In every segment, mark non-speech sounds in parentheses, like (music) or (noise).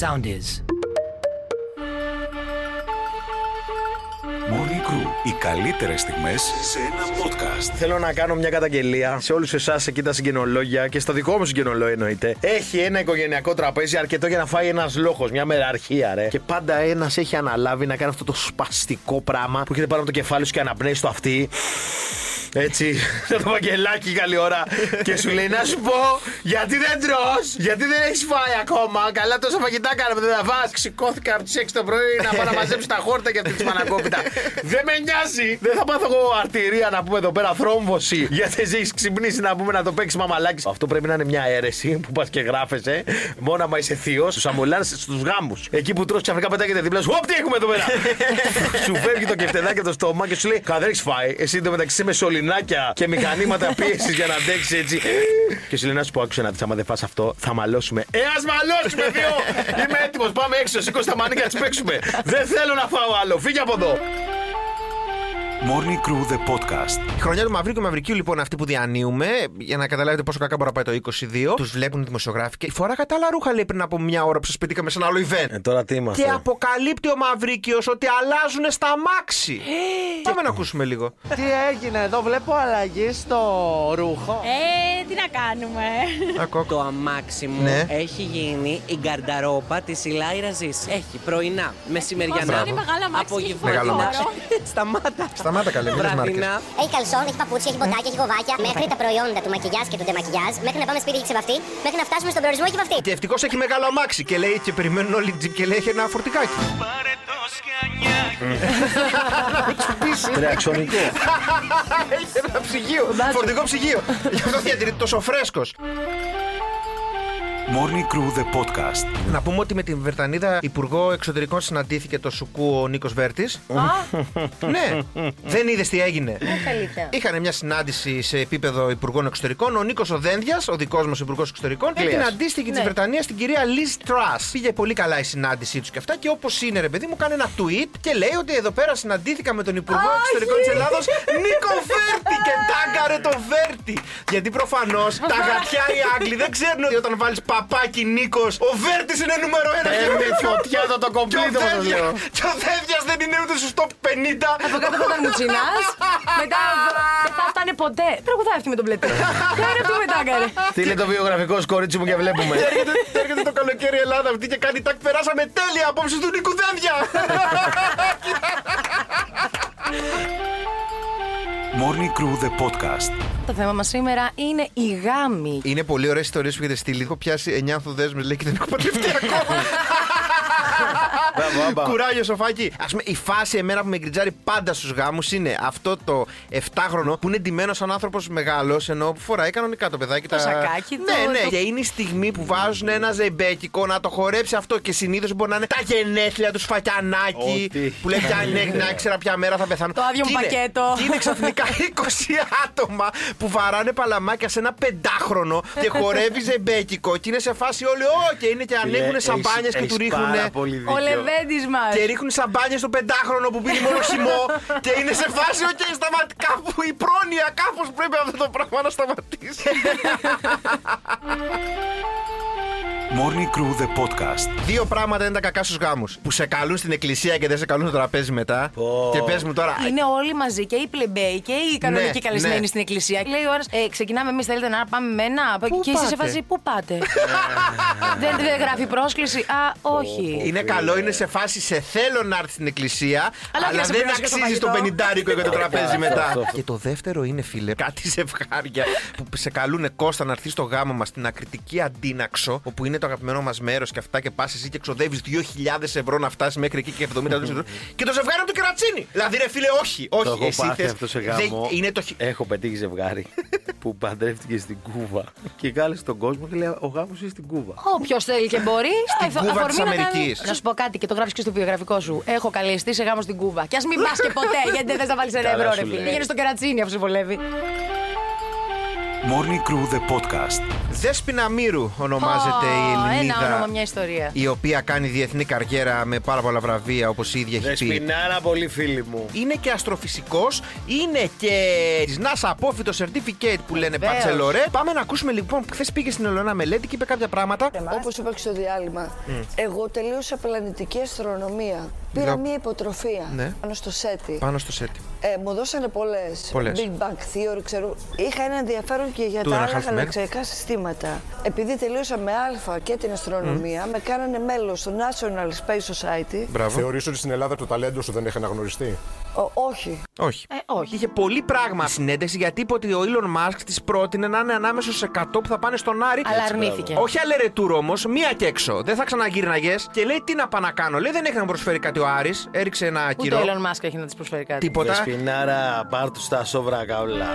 Sound is. Morning Crew. Οι καλύτερες στιγμές σε ένα podcast. Θέλω να κάνω μια καταγγελία σε όλους εσάς εκεί τα συγγενολόγια και στο δικό μου συγγενολόγιο εννοείται. Έχει ένα οικογενειακό τραπέζι αρκετό για να φάει ένας λόγο, μια μεραρχία, ρε. Και πάντα ένας έχει αναλάβει να κάνει αυτό το σπαστικό πράγμα που έχετε πάνω από το κεφάλι σου και αναπνέει στο αυτή. Έτσι, (laughs) το βαγγελάκι καλή ώρα. και σου λέει να σου πω, γιατί δεν τρώ, γιατί δεν έχεις φάει ακόμα. Καλά, τόσα φαγητά κάναμε, δεν θα φας Ξηκώθηκα από τις 6 το πρωί να πάω να μαζέψω τα χόρτα και αυτή τη μανακόπιτα. δεν με νοιάζει. Δεν θα πάθω εγώ αρτηρία να πούμε εδώ πέρα θρόμβωση. Γιατί εσύ έχεις ξυπνήσει να πούμε να το παίξεις μαμαλάκι. Αυτό πρέπει να είναι μια αίρεση που πας και γράφεσαι. Μόνο άμα είσαι θείος, τους αμολάνε στους γάμους. Εκεί που τρως ξαφνικά πετάγεται δίπλα σου. Όπ, τι έχουμε εδώ πέρα. (laughs) σου φεύγει το κεφτεδάκι από το στόμα και σου λέει Καδρέ φάει. Εσύ το μεταξύ με σωληνάκια και μηχανήματα πίεσης για να αντέξεις έτσι. και σου λέει να σου πω, άκουσε να δεις άμα δεν φας αυτό, θα μαλώσουμε. Ε, ας μαλώσουμε δύο! Είμαι έτοιμος, πάμε έξω, σήκω τα μανίκια να τις παίξουμε. δεν θέλω να φάω άλλο, φύγε από εδώ. Morning Crew The Podcast. Η χρονιά του Μαυρίκου Μαυρικίου, λοιπόν, αυτή που διανύουμε, για να καταλάβετε πόσο κακά μπορεί να πάει το 22, τους βλέπουν οι δημοσιογράφοι και φοράγατε άλλα ρούχα, λέει, πριν από μια ώρα που σας πετύχαμε σε ένα άλλο event. Ε, τώρα τι είμαστε; Και αποκαλύπτει ο Μαυρίκιος ότι αλλάζουν στα μάξι. Πάμε να ακούσουμε λίγο. Τι έγινε εδώ, βλέπω αλλαγή στο ρούχο. Ε, τι να κάνουμε; Ακούω. Το αμάξι μου Ναι. έχει γίνει η γκαρνταρόπα της Ηλάιρας Ζήση. Έχει πρωινά, μεσημεριανά, Πώς είναι μεγάλο αμάξι, απογευματινά. Μεγάλο αμάξι. Σταμάτα. Σταμάτα καλέ, μην λες μάρκες. Βραδινά. Έχει καλσόν, έχει παπούτσια, έχει μποτάκια, έχει γοβάκια. Μέχρι τα προϊόντα του μακιγιάζ και του ντεμακιγιάζ. Μέχρι να πάμε σπίτι και ξεβαφτεί. Μέχρι να φτάσουμε στον προορισμό και βαφτεί. Και ευτυχώς έχει μεγάλο αμάξι και λέει και περιμένουν όλοι τζιπ και λέει έχει ένα φορτικάκι. Τρεαξονικό. (laughs) Έχει ένα ψυγείο. Φορτικό ψυγείο. Γι' αυτό διατηρείται τόσο φρέσκος. Morning Crew The Podcast. Να πούμε ότι με την Βρετανίδα Υπουργό Εξωτερικών συναντήθηκε το Σουκού ο Νίκος Βέρτης. ναι, δεν είδες τι έγινε. Είχαν μια συνάντηση σε επίπεδο Υπουργών Εξωτερικών. Ο Νίκος Οδένδια, ο δικός μας Υπουργός Εξωτερικών, και την αντίστοιχη της Βρετανίας στην κυρία Liz Truss. Πήγε πολύ καλά η συνάντησή τους και αυτά. Και όπως είναι, ρε παιδί μου, κάνει ένα tweet και λέει ότι εδώ πέρα συναντήθηκα με τον Υπουργό Εξωτερικών της Ελλάδος, Νίκο Βέρτη. Και τάγκαρε το Βέρτη. Γιατί προφανώς τα γατιά οι Άγγλοι δεν ξέρουν ότι όταν βάλεις παπάκι Νίκος, ο Βέρτης είναι νούμερο ένα. Παίρνει φωτιά το το Και ο κομπλίτο όπως Δένδιας- λέω. Και ο Δένδιας δεν είναι ούτε στο top 50. Από κάτω θα ήταν μουτσινά. Μετά δεν θα φτάνε ποτέ. Τραγουδάει αυτή με τον μπλετέ. Κάνε αυτό μετά, κάνε. Στείλε το βιογραφικό σου κορίτσι μου και βλέπουμε. Και έρχεται, έρχεται το καλοκαίρι η Ελλάδα αυτή και κάνει τάκ. Περάσαμε τέλεια απόψε του Νίκου Δένδια. (laughs) Morning Crew The Podcast. Το θέμα μας σήμερα είναι η γάμη. Είναι πολύ ωραίες ιστορίες που έχετε στείλει. Έχω πιάσει 9 ανθοδέσμες, λέει και δεν έχω παντρευτεί ακόμα. (laughs) Μπράβο, άμπα. Κουράγιο, σοφάκι. Α πούμε, η φάση εμένα που με γκριτζάρει πάντα στους γάμους είναι αυτό το 7χρονο που είναι ντυμένος σαν άνθρωπος μεγάλος, ενώ που φοράει κανονικά το παιδάκι. Το σακάκι του, Ναι, ναι. το- Και είναι η στιγμή που βάζουν ένα ζεμπέκικο να το χορέψει αυτό και συνήθως μπορεί να είναι τα γενέθλια τους σφακιανάκι. Ό,τι. Που λέει πια ναι, να ήξερα ποια μέρα θα πεθάνω. Το άδειο μου Και είναι- πακέτο. Και είναι ξαφνικά (laughs) 20 άτομα που βαράνε παλαμάκια σε ένα πεντάχρονο και χορεύει ζεμπέκικο. Και είναι σε φάση όλοι, Ω, και είναι και ανέβουν Έχεις- σαμπάνιες και έχεις του ρίχνουν. πάρα πολύ δίκιο. Ο Λεβέντη μας. Και ρίχνουν σαμπάνια στο πεντάχρονο που πίνει μόνο χυμό και είναι σε φάση, οκ, σταματ... κάπου η πρόνοια, κάπως πρέπει αυτό το πράγμα να σταματήσει. (laughs) Morning Crew The Podcast. Δύο πράγματα είναι τα κακά στους γάμους. Που σε καλούν στην εκκλησία και δεν σε καλούν στο τραπέζι μετά. Πω. Και πες μου τώρα. Είναι όλοι μαζί και οι πλεμπέοι και οι κανονικοί Ναι, καλεσμένοι ναι. στην εκκλησία. Λέει ο ένας, ε, ξεκινάμε εμείς, θέλετε να πάμε με ένα. Πού και εσύ σε πάτε; φάση, πού πάτε; (laughs) δεν, δεν γράφει πρόσκληση. Α, όχι. Είναι καλό, είναι σε φάση σε θέλω να έρθει στην εκκλησία, Αλλά αλλά, όχι να σε δεν πληρώσει και στο αξίζει το φαγητό. πενιντάρικο για το τραπέζι Αυτό, μετά. αυτό, αυτό. Και το δεύτερο είναι, φίλε, κάτι ζευγάρια που σε καλούν Κώστα να έρθεις στο γάμο μας στην ακριτική αντίναξο, όπου είναι το αγαπημένο μας μέρος και αυτά και πας εσύ και ξοδεύεις 2.000 ευρώ να φτάσεις μέχρι εκεί και 70 (laughs) ευρώ. και το ζευγάρι από το κερατσίνη. Δηλαδή, ρε φίλε, όχι, όχι. Το έχω εσύ πάθει θες- αυτό σε δεν- γάμο. Είναι το. χι- Έχω πετύχει ζευγάρι (laughs) που παντρεύτηκε στην Κούβα και κάλεσε τον κόσμο και λέει Ο γάμος είναι στην Κούβα. Όποιο θέλει και μπορεί. (laughs) Στην αφο- Κούβα αφορμή της να κάνει- Αμερικής. Να σου πω κάτι και το γράφεις και στο βιογραφικό σου. Έχω καλεστεί σε γάμο στην Κούβα. Και ας μην πας και ποτέ, γιατί δεν θε να βάλεις ένα Καλά ευρώ, σου ρε φίλε. λέει. Πήγαινε στο κερατσίνι αφού σε βολεύει. Morning Crew the podcast. Δέσποινα Μύρου ονομάζεται η Ω, Ελληνίδα. Ένα όνομα, μια ιστορία. Η οποία κάνει διεθνή καριέρα με πάρα πολλά βραβεία όπως η ίδια έχει πει. Δεσποινάρα, πολύ φίλη μου. Είναι και αστροφυσικός, είναι και της NASA απόφυτο certificate που λένε Βεβαίως. Πατσελορέ. Πάμε να ακούσουμε λοιπόν. Χθες πήγε στην Ελαιόνα μελέτη και είπε κάποια πράγματα. Όπως είπα και στο διάλειμμα, εγώ τελείωσα πλανητική αστρονομία. Πήρα Για- μία υποτροφία Ναι. πάνω στο ΣΕΤΙ. Πάνω στο σετ. Ε, μου δώσανε πολλές. Πολλές. Big Bang Theory, ξέρω. Είχα ένα ενδιαφέρον και για Two τα and a άλλα half men. γαλαξιακά συστήματα. Επειδή τελείωσα με Α και την αστρονομία, με κάνανε μέλος στο National Space Society. Μπράβο. Θεωρείς ότι στην Ελλάδα το ταλέντο σου δεν έχει αναγνωριστεί; Ο, όχι. Όχι. Ε, όχι. Είχε πολύ πράγμα στη συνέντευξη γιατί είπε ότι ο Elon Musk της πρότεινε να είναι ανάμεσα στου 100 που θα πάνε στον Άρη. Αλλά αρνήθηκε. Όχι αλερετούρ όμως, μία και έξω. Δεν θα ξαναγύρναγες και λέει τι να πάω να κάνω. Λέει δεν έχει να μου προσφέρει κάτι ο Άρης Έριξε ένα Ούτε κυρό. ο Elon Musk έχει να της προσφέρει κάτι. Τίποτα. Δεσποινάρα, πάρ' του στα σόβρακα όλα.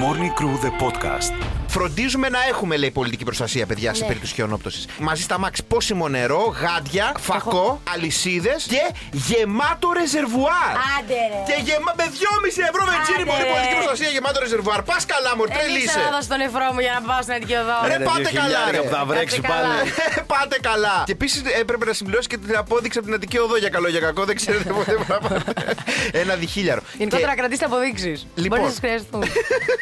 Morning Crew the podcast. Φροντίζουμε να έχουμε, λέει, πολιτική προστασία, παιδιά, Ναι. σε περίπτωση χιονόπτωσης. Μαζί στα μάξι πόσιμο νερό, γάντια, φακό, αλυσίδες και γεμάτο ρεζερβουάρ. Άντε ρε. Και γεμα... με 2,5 ευρώ βενζίνη Άντε, πολύ ρε. πολιτική προστασία γεμάτο ρεζερβουάρ. Πας καλά, μου, Δεν τρελή ήξερα είσαι. να δώσω τον νεφρό μου για να πάω στην Αττική Οδό. Ρε, Ρε, πάτε δύο καλά, χιλιάρικα ρε. που θα βρέξει Πάτε καλά. πάλι. (laughs) Πάτε καλά. Και επίσης έπρεπε να συμπληρώσει και την απόδειξη από την Αττική Οδό για καλό για κακό. Δεν ξέρετε ποτέ πράγματα. (laughs) Ένα διχίλιαρο. Γενικότερα Και- κρατήστε αποδείξεις. Λοιπόν. Μπορείς να σα χρειαστούν. (laughs)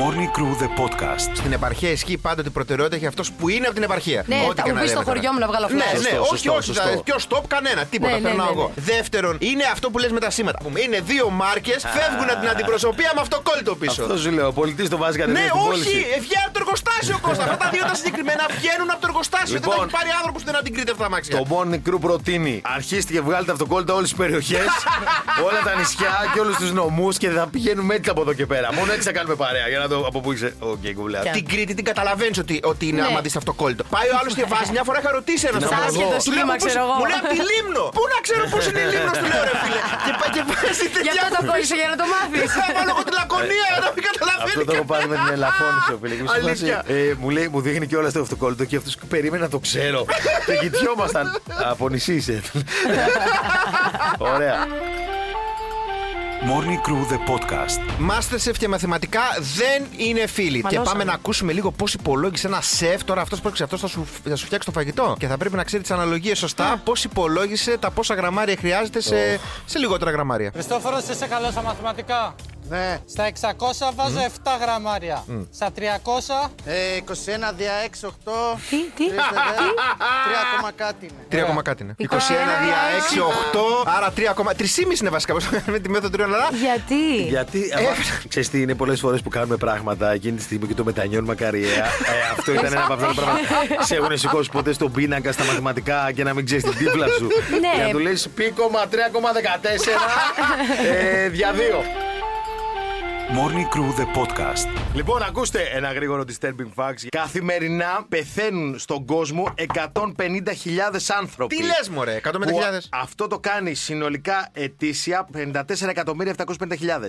Morning Crew the podcast. Στην επαρχία ισχύει πάντοτε η προτεραιότητα για αυτός που είναι από την επαρχία. Ναι, Ό,τι θα και μου να πεις στο λέμε τώρα. χωριό μου να βγάλω Ναι, φλάσ. ναι, Σωστό, όχι, σωστό, όχι. σωστό. θα- Ποιο stop, κανένα. Τίποτα. Ναι, ναι, Περνάω ναι, εγώ. Δεύτερον, είναι αυτό που λες με τα σήματα. Πούμε, Είναι δύο μάρκες, φεύγουν από την αντιπροσωπεία με αυτοκόλλητο πίσω. Αυτό σου λέω, ο πωλητής το βάζει κατευθείαν Ναι, στην όχι, πώληση. βγαίνει από το εργοστάσιο Κώστα. Αυτά τα δύο τα συγκεκριμένα βγαίνουν από το εργοστάσιο. Δεν Λοιπόν. τα έχει πάρει άνθρωπος που δεν να την κρίνει αυτά τα αμάξια. Το Morning Crew προτείνει αρχίστε και βγάλετε αυτοκόλλητα όλες τις περιοχές, (laughs) όλα τα νησιά και όλους τους νομούς και θα πηγαίνουμε έτσι από εδώ και πέρα. Μόνο έτσι θα κάνουμε παρέα για να δω από πού είσαι. Οκ, κουβλιά. Την Κρήτη την καταλαβαίνεις ότι, ότι είναι Ναι. άμα δεις αυτοκόλλητο. Πάει ο άλλος και βάζει. Μια φορά είχα ρωτήσει ένας Την άνθρωπος. άσχετο Του λέω, σχήμα, «Πώς- ξέρω εγώ». Μου λέει από τη Λήμνο. Πού να ξέρω πώς είναι η Λίμνος, του λέω ρε φίλε. Και πάει και βάζει Γι' τέτοια. αυτό το κόλλησε για να το μάθεις. Θα βάλω εγώ τη λακωνία για να μην Αυτό καταλαβαίνει. το έχω πάρει με την ελαφώνηση, ο φίλε. Αλήθεια. Ε, μου λέει, μου δείχνει και όλα στο αυτοκόλλητο και αυτός περίμενα να το ξέρω. και κοιτιόμασταν. Από νησί είσαι. (laughs) Ωραία. Morning Crew the podcast. Masterchef και μαθηματικά δεν είναι φίλοι. Και Μαλώσαμε. πάμε να ακούσουμε λίγο πώς υπολόγισε ένα σεφ. Τώρα αυτός που αυτός θα σου, θα σου φτιάξει το φαγητό. Και θα πρέπει να ξέρεις τις αναλογίες σωστά. Πώς υπολόγισε τα πόσα γραμμάρια χρειάζεται σε, σε λιγότερα γραμμάρια. Χριστόφορος, είσαι καλός στα μαθηματικά. Ναι. Στα 600 βάζω 7 γραμμάρια. Στα 300 Ε, 21 δια 6, 8. Τι, τι, 3 ακόμα κάτι είναι. 3 ακόμα κάτι είναι. 21 δια 6, 8. Άρα 3, 3,5 είναι βασικά. Πώς με τη μέθοδο τριών. Αλλά Γιατί; Γιατί. Ε, Ξέρεις τι, είναι πολλές φορές που κάνουμε πράγματα εκείνη τη στιγμή και το μετανιώνουμε καριέρα. Ε, αυτό ήταν ένα από αυτά τα πράγματα. (laughs) Σε έχουν σηκώσει ποτέ στον πίνακα στα μαθηματικά και να μην ξέρεις την τύπλα σου. Ναι. Και να του λες π,3,14 (laughs) ε, δια 2. Morning Crew the podcast. Λοιπόν, ακούστε ένα γρήγορο disturbing facts. Καθημερινά πεθαίνουν στον κόσμο 150.000 άνθρωποι. τι λες, μωρέ, 150.000. Που Αυτό το κάνει συνολικά ετήσια 54.750.000.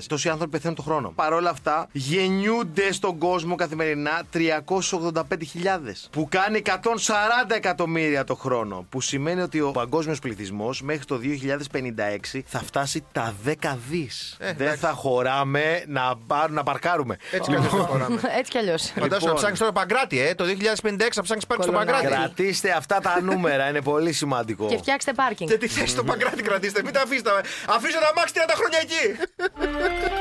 Τόσοι άνθρωποι πεθαίνουν το χρόνο. Παρ' όλα αυτά, γεννιούνται στον κόσμο καθημερινά 385.000. Που κάνει 140 εκατομμύρια το χρόνο. Που σημαίνει ότι ο παγκόσμιος πληθυσμός μέχρι το 2056 θα φτάσει τα 10 δις. Δεν εντάξει. θα χωράμε να, πάρ- να παρκάρουμε. Έτσι κι αλλιώς δεν χωράμε. (laughs) Έτσι κι αλλιώς. Φαντάζομαι να Λοιπόν. ψάχνει τώρα παγκράτη, ε. Το 2056 θα ψάχνει πάρκι στο Κολονάκι. παγκράτη. Κρατήστε αυτά τα νούμερα, είναι πολύ σημαντικό. Και φτιάξτε πάρκινγκ. Και τι θέση στο παγκράτη κρατήστε, μην τα αφήσετε. Αφήστε να μάξει 30 χρόνια εκεί. (laughs)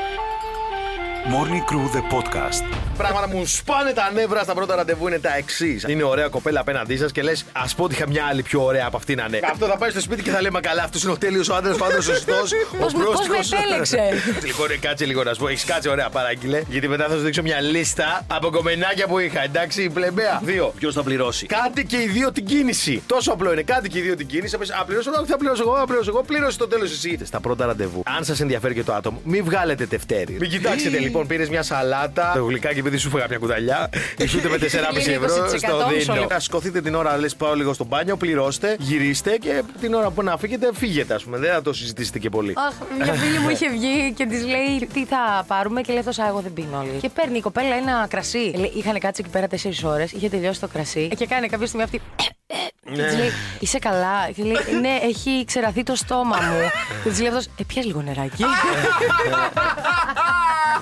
Morning Crew the podcast. Πράγματα που μου σπάνε τα νεύρα στα πρώτα ραντεβού είναι τα εξής. Είναι ωραία κοπέλα απέναντί σας και λες, Α πω ότι είχα μια άλλη πιο ωραία από αυτήν να είναι. Αυτό θα πάει στο σπίτι και θα λέει Μα καλά, αυτός είναι ο τέλειος ο άντρα, πάντα σωστό. (laughs) Ο Πώς με- πώς με πρόστιχος». επέλεξε. (laughs) λοιπόν, κάτσε λίγο να σου πω, έχεις κάτσε ωραία παράγγειλε. Γιατί μετά θα σου δείξω μια λίστα από κομμενάκια που είχα. Εντάξει, πλεμπέα. Δύο. Ποιος θα πληρώσει; Κάτι και οι δύο την κίνηση. Τόσο απλό είναι. Κάτι και οι δύο την κίνηση. Θα πεις, Α, πληρώσω εγώ, θα πληρώσω εγώ, θα πληρώσω εγώ. Πλήρωσε το τέλος εσύ. Στα πρώτα ραντεβού. Αν σας ενδιαφέρει και το άτομο, μην βγάλετε τευτέρι. Μην κοιτάξετε λοιπόν, πήρες μια σαλάτα, το γλυκάκι επειδή σου φάγα μια κουταλιά. Ισούτε με 4,5 Είναι ευρώ 20% στο δίνω. μισό. Να σκοθείτε την ώρα, λες πάω λίγο στο μπάνιο, πληρώστε, γυρίστε και την ώρα που να φύγετε, φύγετε, ας πούμε. Δεν θα το συζητήσετε και πολύ. Αχ, μια φίλη μου είχε βγει και της λέει τι θα πάρουμε; και λέει αυτό, εγώ δεν πίνω όλοι. Και παίρνει η κοπέλα ένα κρασί. Λέει, Είχαν κάτσει εκεί πέρα 4 ώρες, είχε τελειώσει το κρασί και κάνει κάποια στιγμή αυτή. Και της λέει, είσαι καλά; Και λέει, ναι, έχει ξεραθεί το στόμα μου. και της λέει αυτός, ε, πιες λίγο νεράκι. (laughs) (laughs) (laughs)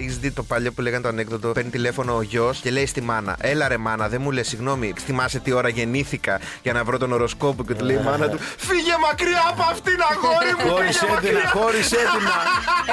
Έχεις δει το παλιό που λέγανε το ανέκδοτο. Παίρνει τηλέφωνο ο γιος και λέει στη μάνα: Έλα ρε μάνα, δεν μου λες, συγγνώμη, θυμάσαι τι ώρα γεννήθηκα για να βρω τον οροσκόπο. Και του λέει η μάνα του: Φύγε μακριά από αυτήν, αγόρι μου! Χώρισε φύγε την, μακριά». χώρισε την.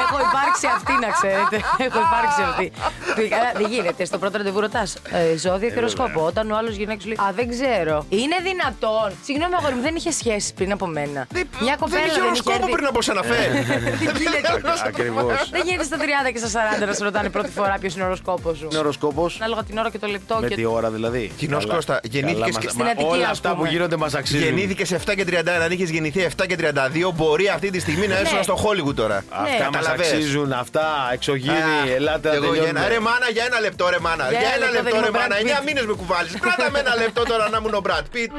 Έχω υπάρξει αυτή, να ξέρετε. Έχω υπάρξει αυτή. Του είχα- «Α, Δεν γίνεται. Στο πρώτο ραντεβού ρωτάς ζώδιο και οροσκόπο. Όταν ο άλλος γυναίκας σου λέει Α, δεν ξέρω. Είναι δυνατόν. Συγγνώμη, αγόρι μου, δεν είχε σχέσει πριν από μένα. Μια κοπέλα Δεν είχε οροσκόπο πριν από σένα, φε. (laughs) Ακριβώς. Δεν γίνεται στα 30 και στα 40 να σε ρωτάνε πρώτη φορά ποιος είναι ο οροσκόπος σου. Είναι οροσκόπος. Ανάλογα την ώρα και το λεπτό. Με και... τι ώρα δηλαδή. Κοινός Καλά. Κώστα, γεννήθηκες Καλά, και μας- στην μα Αττική, Όλα ας αυτά που πούμε. γίνονται μας αξίζουν. Γεννήθηκες σε 7 και 31. Αν είχες γεννηθεί 7 και 32, μπορεί αυτή τη στιγμή να έσουν στο Hollywood τώρα. Αυτά μας Καταλαβες. αξίζουν, αυτά εξωγήινοι. Α, Ελάτε να εγώ για τελειώνουμε. ένα, ρε μάνα, για ένα λεπτό, ρε μάνα. Για Για ένα ένα λεπτό, λεπτό, δεν ρε είμαι μάνα. Brad 9 Pitt. μήνες με κουβάλεις. Κράτα με ένα λεπτό τώρα να ήμουν ο Brad Pitt.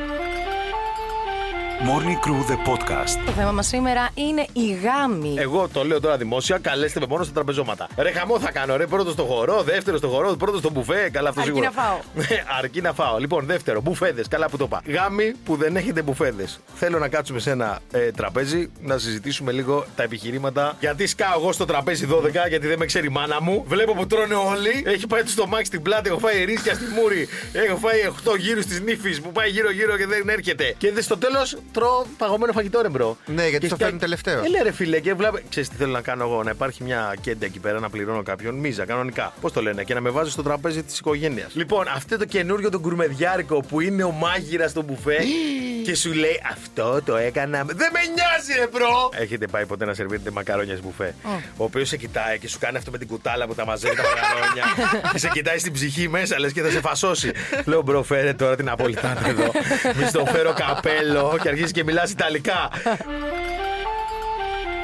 Morning Crew the podcast. Το θέμα μας σήμερα είναι η γάμη. Εγώ το λέω τώρα δημόσια, καλέστε με μόνο στα τραπεζώματα. Ρε χαμό θα κάνω, ρε πρώτο στο χορό, δεύτερο στο χορό, πρώτο στο μπουφέ. Καλά, αυτό Αρκεί σίγουρα. να φάω. (laughs) Ναι, Αρκεί να φάω. Λοιπόν, δεύτερο, μπουφέδες. Καλά που το είπα. Γάμοι που δεν έχετε μπουφέδες. Θέλω να κάτσουμε σε ένα ε, τραπέζι να συζητήσουμε λίγο τα επιχειρήματα. Γιατί σκάω εγώ στο τραπέζι 12, γιατί δεν με ξέρει η μάνα μου. Βλέπω που τρώνε όλοι. Έχει πάει το στομάχι στην πλάτη, έχω φάει ρύζια στη μούρη. Έχω φάει 8 γύρους της νύφης που πάει γύρω-γύρω και δεν έρχεται. Και δε- στο τέλος τρώω παγωμένο φαγητό, ρε bro. Ναι, γιατί Και το σκά- φέρνει τελευταίο. Ε, ναι, ρε φίλε, και βλέπω. Ξέρεις τι θέλω να κάνω εγώ, να υπάρχει μια κέντα εκεί πέρα να πληρώνω κάποιον. Μίζα, κανονικά. Πώς το λένε, και να με βάζει στο τραπέζι της οικογένειας. Λοιπόν, αυτό το καινούριο το γκουρμεδιάρικο που είναι ο μάγειρας στο μπουφέ (gasps) και σου λέει Αυτό το έκανα. Δεν με νοιάζει, ρε bro! Έχετε πάει ποτέ να σερβίρετε μακαρόνια σε μπουφέ. Ο οποίος σε κοιτάει και σου κάνει αυτό με την κουτάλα που τα μαζεύει τα μακαρόνια. (laughs) και σε κοιτάει στην ψυχή μέσα, λες και θα σε φασώσει. Λέω bro, φέρε τώρα τη ναπολιτάνα εδώ. Μη στο φέρω καπέλο και αρχίζεις και μιλάς Ιταλικά.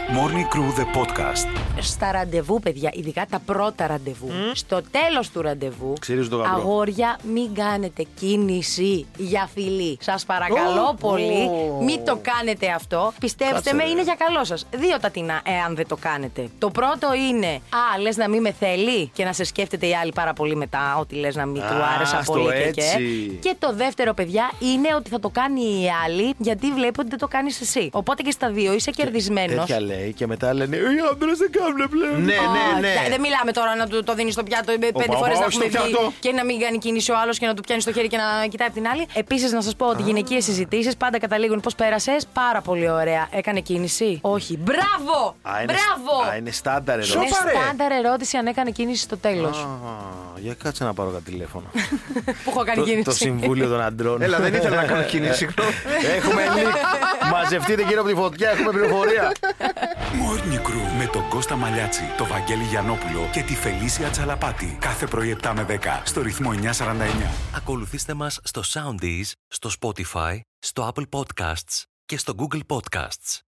Morning Crew the podcast. Στα ραντεβού, παιδιά, ειδικά τα πρώτα ραντεβού, στο τέλος του ραντεβού, Ξυρίζουν το γαμπρό. αγόρια, μην κάνετε κίνηση για φιλί. Σας παρακαλώ Ω, πολύ, ω. μην το κάνετε αυτό. Πιστέψτε Κάτσε, με, ρε. είναι για καλό σας. Δύο τα τεινά, εάν δεν το κάνετε. Το πρώτο είναι, Α, λες να μην με θέλει και να σε σκέφτεται η άλλη πάρα πολύ μετά, ότι λες να μην του Α, άρεσα στο πολύ και, και. έτσι. Και το δεύτερο, παιδιά, είναι ότι θα το κάνει η άλλη γιατί βλέπει ότι δεν το κάνεις εσύ. Οπότε και στα δύο είσαι κερδισμένος. Τέτοια λέει και μετά λένε Οι άντρε δεν κάνουν πλέον. Ναι, ναι, ναι. Δεν μιλάμε τώρα να του το δίνεις στο πιάτο ε, πέντε Οπα, φορές οπα, να όχι έχουμε στο βγει πιάτο. και να μην κάνει κίνηση ο άλλος και να του πιάνεις στο χέρι και να κοιτάει από την άλλη. Επίσης, να σας πω ότι οι γυναικείες συζητήσεις πάντα καταλήγουν πώ πέρασες. Πάρα πολύ ωραία. Έκανε κίνηση; Όχι. Μπράβο! Α, είναι, Μπράβο! α, είναι στάνταρ εδώ. Είναι Σοβαρέ. στάνταρ ερώτηση αν έκανε κίνηση στο τέλος. Α, για κάτσε να πάρω κάτι τηλέφωνο. (laughs) Που έχω κάνει το, κίνηση. το Συμβούλιο των Αντρών. Έλα, δεν ήθελα να κάνω κίνηση, (laughs) συγγνώμη. Έχουμε link. Μαζευτείτε γύρω από τη φωτιά, έχουμε πληροφορία. Morning Crew με τον Κώστα Μαλιάτσι, τον Βαγγέλη Γιανόπουλο και τη Φελίσια Τσαλαπάτη. Κάθε πρωί 7 με 10 στο ρυθμό 949. Ακολουθήστε μας στο Soundees, στο Spotify, στο Apple Podcasts και στο Google Podcasts.